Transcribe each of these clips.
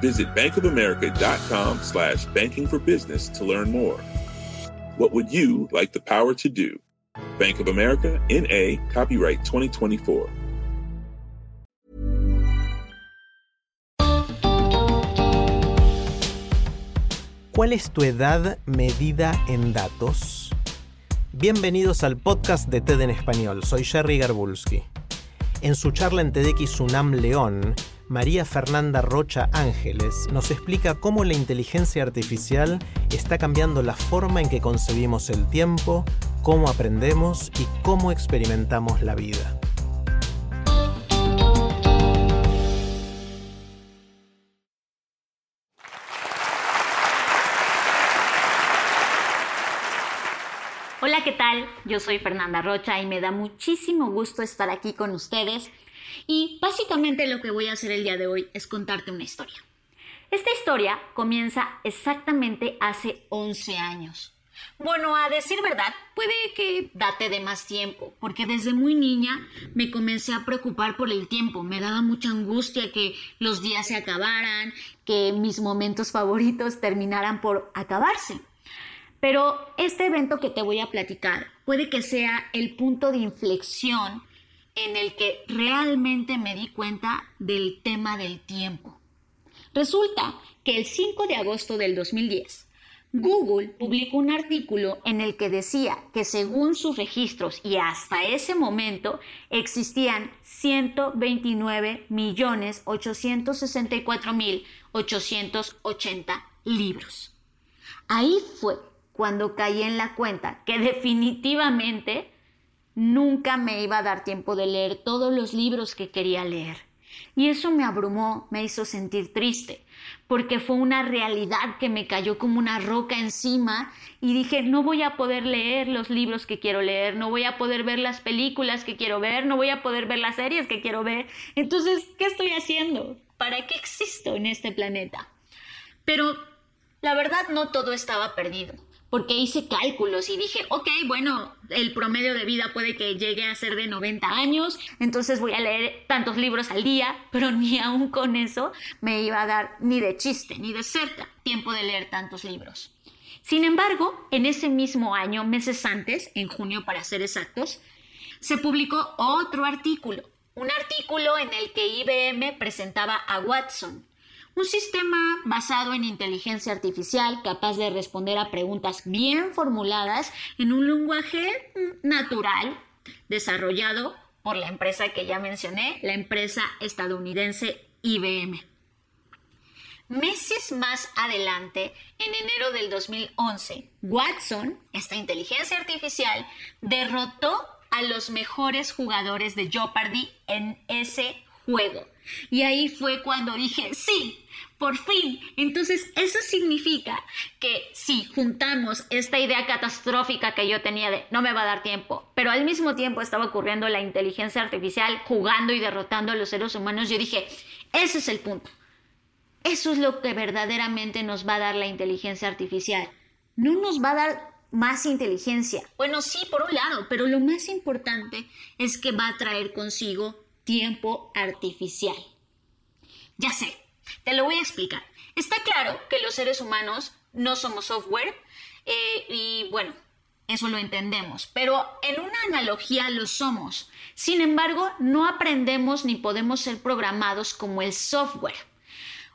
Visit bankofamerica.com slash banking for business to learn more. What would you like the power to do? Bank of America, N.A., copyright 2024. ¿Cuál es tu edad medida en datos? Bienvenidos al podcast de TED en español. Soy Jerry Garbulski. En su charla en TEDx UNAM León, María Fernanda Rocha Ángeles nos explica cómo la inteligencia artificial está cambiando la forma en que concebimos el tiempo, cómo aprendemos y cómo experimentamos la vida. Hola, ¿qué tal? Yo soy Fernanda Rocha y me da muchísimo gusto estar aquí con ustedes. Y básicamente lo que voy a hacer el día de hoy es contarte una historia. Esta historia comienza exactamente hace 11 años. Bueno, a decir verdad, puede que date de más tiempo, porque desde muy niña me comencé a preocupar por el tiempo. Me daba mucha angustia que los días se acabaran, que mis momentos favoritos terminaran por acabarse. Pero este evento que te voy a platicar puede que sea el punto de inflexión en el que realmente me di cuenta del tema del tiempo. Resulta que el 5 de agosto del 2010, Google publicó un artículo en el que decía que según sus registros y hasta ese momento existían 129.864.880 libros. Ahí fue cuando caí en la cuenta que definitivamente nunca me iba a dar tiempo de leer todos los libros que quería leer. Y eso me abrumó, me hizo sentir triste, porque fue una realidad que me cayó como una roca encima y dije, no voy a poder leer los libros que quiero leer, no voy a poder ver las películas que quiero ver, no voy a poder ver las series que quiero ver. Entonces, ¿qué estoy haciendo? ¿Para qué existo en este planeta? Pero la verdad no todo estaba perdido porque hice cálculos y dije, ok, bueno, el promedio de vida puede que llegue a ser de 90 años, entonces voy a leer tantos libros al día, pero ni aún con eso me iba a dar ni de chiste, ni de cerca tiempo de leer tantos libros. Sin embargo, en ese mismo año, meses antes, en junio para ser exactos, se publicó otro artículo, un artículo en el que IBM presentaba a Watson, un sistema basado en inteligencia artificial capaz de responder a preguntas bien formuladas en un lenguaje natural desarrollado por la empresa que ya mencioné, la empresa estadounidense IBM. Meses más adelante, en enero del 2011, Watson, esta inteligencia artificial, derrotó a los mejores jugadores de Jeopardy en ese juego. Y ahí fue cuando dije, sí, por fin. Entonces, eso significa que si juntamos esta idea catastrófica que yo tenía de no me va a dar tiempo, pero al mismo tiempo estaba ocurriendo la inteligencia artificial jugando y derrotando a los seres humanos, yo dije, ese es el punto. Eso es lo que verdaderamente nos va a dar la inteligencia artificial. No nos va a dar más inteligencia. Bueno, sí, por un lado, pero lo más importante es que va a traer consigo tiempo artificial. Ya sé, te lo voy a explicar. Está claro que los seres humanos no somos software eh, y bueno, eso lo entendemos, pero en una analogía lo somos. Sin embargo, no aprendemos ni podemos ser programados como el software.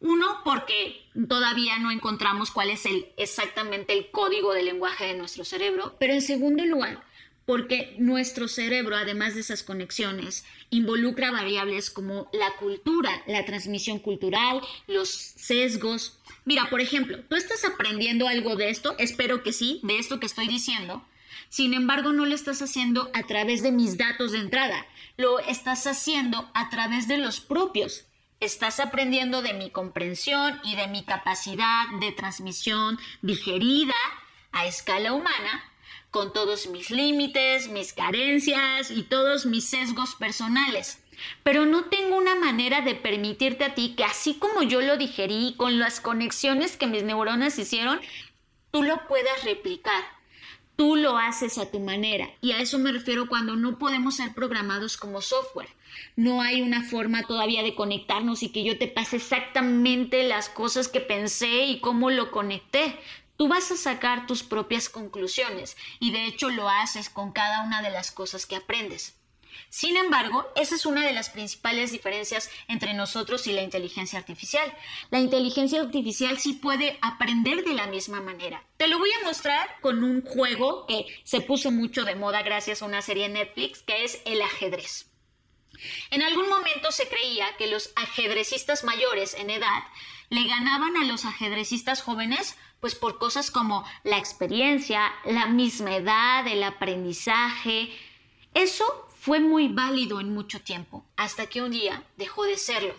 Uno, porque todavía no encontramos cuál es el, exactamente el código del lenguaje de nuestro cerebro, pero en segundo lugar, porque nuestro cerebro, además de esas conexiones, involucra variables como la cultura, la transmisión cultural, los sesgos. Mira, por ejemplo, tú estás aprendiendo algo de esto, espero que sí, de esto que estoy diciendo. Sin embargo, no lo estás haciendo a través de mis datos de entrada, lo estás haciendo a través de los propios estás aprendiendo de mi comprensión y de mi capacidad de transmisión digerida a escala humana, con todos mis límites, mis carencias y todos mis sesgos personales. Pero no tengo una manera de permitirte a ti que así como yo lo digerí con las conexiones que mis neuronas hicieron, tú lo puedas replicar. Tú lo haces a tu manera. Y a eso me refiero cuando no podemos ser programados como software. No hay una forma todavía de conectarnos y que yo te pase exactamente las cosas que pensé y cómo lo conecté. Tú vas a sacar tus propias conclusiones y de hecho lo haces con cada una de las cosas que aprendes. Sin embargo, esa es una de las principales diferencias entre nosotros y la inteligencia artificial. La inteligencia artificial sí puede aprender de la misma manera. Te lo voy a mostrar con un juego que se puso mucho de moda gracias a una serie en Netflix, que es el ajedrez. En algún momento se creía que los ajedrecistas mayores en edad le ganaban a los ajedrecistas jóvenes pues por cosas como la experiencia, la misma edad, el aprendizaje. Eso fue muy válido en mucho tiempo, hasta que un día dejó de serlo.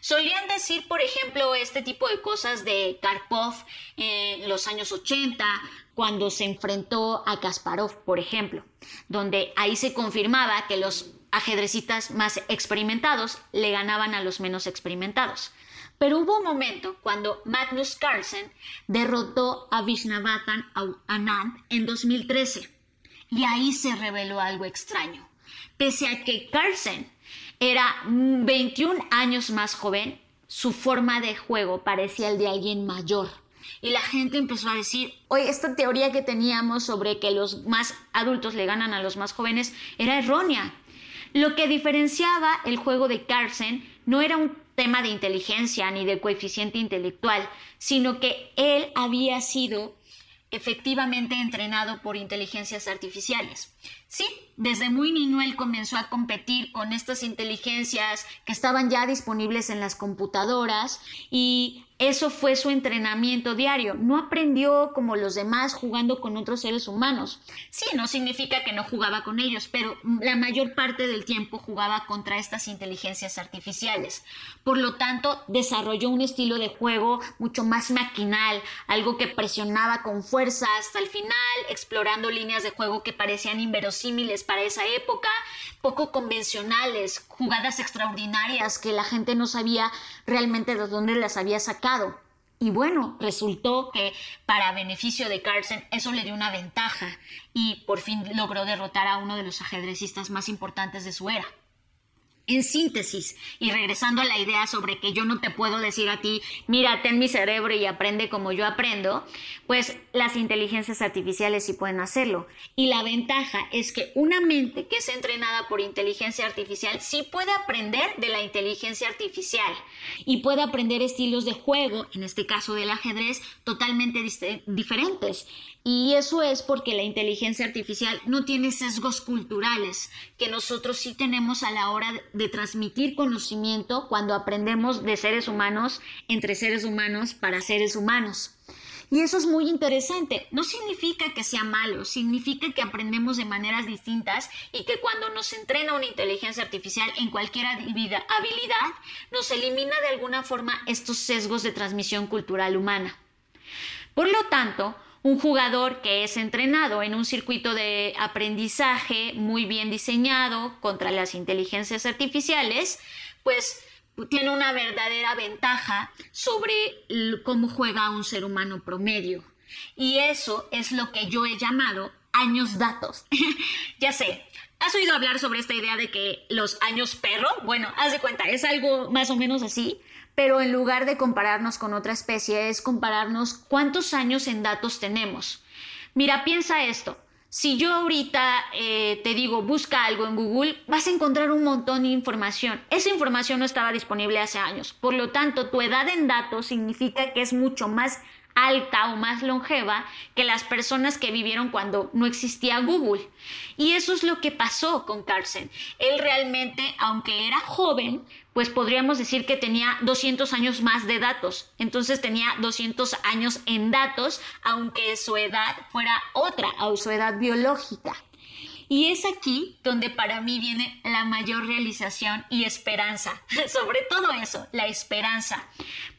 Solían decir, por ejemplo, este tipo de cosas de Karpov en los años 80, cuando se enfrentó a Kasparov, por ejemplo, donde ahí se confirmaba que los ajedrecistas más experimentados le ganaban a los menos experimentados. Pero hubo un momento cuando Magnus Carlsen derrotó a Vishnavatan Anand en 2013 y ahí se reveló algo extraño pese a que Carlsen era 21 años más joven, su forma de juego parecía el de alguien mayor. Y la gente empezó a decir, oye, esta teoría que teníamos sobre que los más adultos le ganan a los más jóvenes era errónea. Lo que diferenciaba el juego de Carlsen no era un tema de inteligencia ni de coeficiente intelectual, sino que él había sido efectivamente entrenado por inteligencias artificiales. Sí, desde muy niño él comenzó a competir con estas inteligencias que estaban ya disponibles en las computadoras y eso fue su entrenamiento diario. No aprendió como los demás jugando con otros seres humanos. Sí, no significa que no jugaba con ellos, pero la mayor parte del tiempo jugaba contra estas inteligencias artificiales. Por lo tanto, desarrolló un estilo de juego mucho más maquinal, algo que presionaba con fuerza hasta el final, explorando líneas de juego que parecían inverosímiles para esa época, poco convencionales, jugadas extraordinarias que la gente no sabía realmente de dónde las había sacado. Y bueno, resultó que para beneficio de Carlsen eso le dio una ventaja y por fin logró derrotar a uno de los ajedrecistas más importantes de su era. En síntesis, y regresando a la idea sobre que yo no te puedo decir a ti, mira, ten mi cerebro y aprende como yo aprendo, pues las inteligencias artificiales sí pueden hacerlo. Y la ventaja es que una mente que es entrenada por inteligencia artificial sí puede aprender de la inteligencia artificial y puede aprender estilos de juego, en este caso del ajedrez, totalmente diferentes. Y eso es porque la inteligencia artificial no tiene sesgos culturales que nosotros sí tenemos a la hora de transmitir conocimiento cuando aprendemos de seres humanos entre seres humanos para seres humanos. Y eso es muy interesante. No significa que sea malo, significa que aprendemos de maneras distintas y que cuando nos entrena una inteligencia artificial en cualquier habilidad, nos elimina de alguna forma estos sesgos de transmisión cultural humana. Por lo tanto, un jugador que es entrenado en un circuito de aprendizaje muy bien diseñado contra las inteligencias artificiales, pues tiene una verdadera ventaja sobre cómo juega un ser humano promedio. Y eso es lo que yo he llamado años datos. ya sé, ¿Has oído hablar sobre esta idea de que los años perro? Bueno, haz de cuenta, es algo más o menos así pero en lugar de compararnos con otra especie es compararnos cuántos años en datos tenemos. Mira, piensa esto. Si yo ahorita eh, te digo busca algo en Google, vas a encontrar un montón de información. Esa información no estaba disponible hace años. Por lo tanto, tu edad en datos significa que es mucho más alta o más longeva que las personas que vivieron cuando no existía Google. Y eso es lo que pasó con Carlsen. Él realmente, aunque era joven, pues podríamos decir que tenía 200 años más de datos. Entonces tenía 200 años en datos, aunque su edad fuera otra, o su edad biológica. Y es aquí donde para mí viene la mayor realización y esperanza. Sobre todo eso, la esperanza.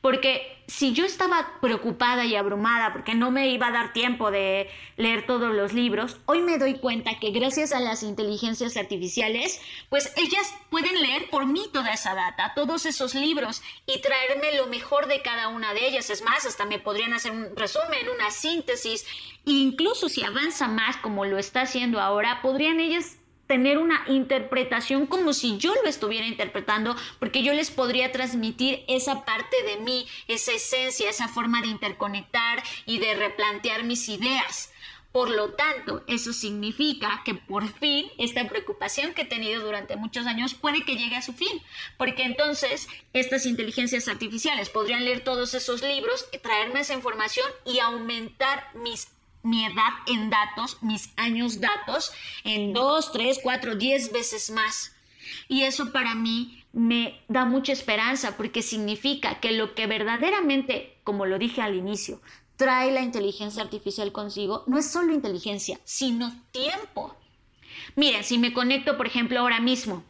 Porque si yo estaba preocupada y abrumada porque no me iba a dar tiempo de leer todos los libros, hoy me doy cuenta que gracias a las inteligencias artificiales, pues ellas pueden leer por mí toda esa data, todos esos libros y traerme lo mejor de cada una de ellas. Es más, hasta me podrían hacer un resumen, una síntesis. E incluso si avanza más como lo está haciendo ahora, podrían ellas tener una interpretación como si yo lo estuviera interpretando, porque yo les podría transmitir esa parte de mí, esa esencia, esa forma de interconectar y de replantear mis ideas. Por lo tanto, eso significa que por fin esta preocupación que he tenido durante muchos años puede que llegue a su fin, porque entonces estas inteligencias artificiales podrían leer todos esos libros, traerme esa información y aumentar mis mi edad en datos, mis años datos, en dos, tres, cuatro, diez veces más. Y eso para mí me da mucha esperanza porque significa que lo que verdaderamente, como lo dije al inicio, trae la inteligencia artificial consigo, no es solo inteligencia, sino tiempo. Miren, si me conecto, por ejemplo, ahora mismo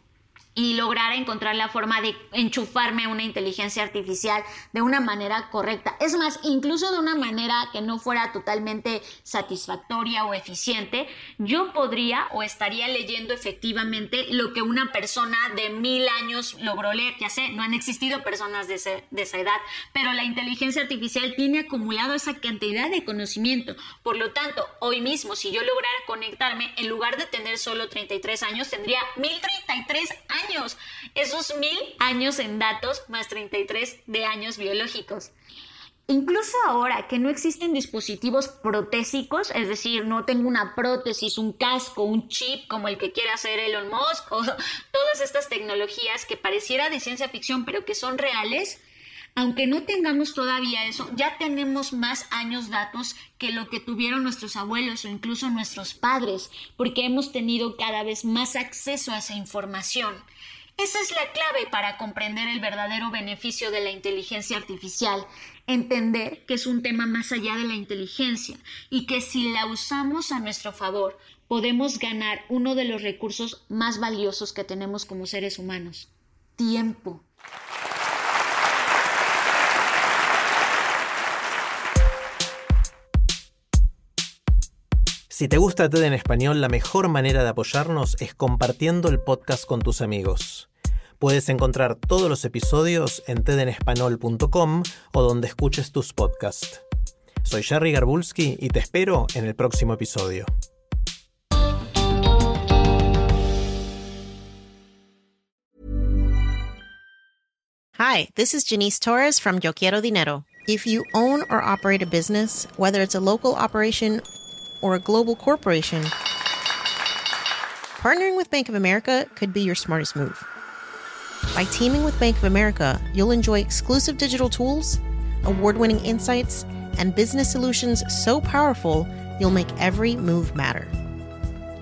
y lograr encontrar la forma de enchufarme a una inteligencia artificial de una manera correcta. Es más, incluso de una manera que no fuera totalmente satisfactoria o eficiente, yo podría o estaría leyendo efectivamente lo que una persona de mil años logró leer. Ya sé, no han existido personas de, de esa edad, pero la inteligencia artificial tiene acumulado esa cantidad de conocimiento. Por lo tanto, hoy mismo, si yo lograra conectarme, en lugar de tener solo 33 años, tendría 1033 esos mil años en datos más 33 de años biológicos. Incluso ahora que no existen dispositivos protésicos, es decir, no tengo una prótesis, un casco, un chip como el que quiere hacer Elon Musk o todas estas tecnologías que pareciera de ciencia ficción pero que son reales, aunque no tengamos todavía eso, ya tenemos más años datos que lo que tuvieron nuestros abuelos o incluso nuestros padres, porque hemos tenido cada vez más acceso a esa información. Esa es la clave para comprender el verdadero beneficio de la inteligencia artificial, entender que es un tema más allá de la inteligencia y que si la usamos a nuestro favor, podemos ganar uno de los recursos más valiosos que tenemos como seres humanos, tiempo. Si te gusta TED en español, la mejor manera de apoyarnos es compartiendo el podcast con tus amigos. Puedes encontrar todos los episodios en tedenespanol.com o donde escuches tus podcasts. Soy Jerry Garbulski y te espero en el próximo episodio. Hi, this is Janice Torres from Yo Quiero Dinero. If you own or operate a business, whether it's a local operation or a global corporation, partnering with Bank of America could be your smartest move. By teaming with Bank of America, you'll enjoy exclusive digital tools, award winning insights, and business solutions so powerful you'll make every move matter.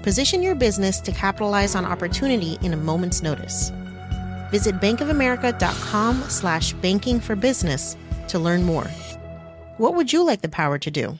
Position your business to capitalize on opportunity in a moment's notice. Visit bankofamerica.com slash banking for business to learn more. What would you like the power to do?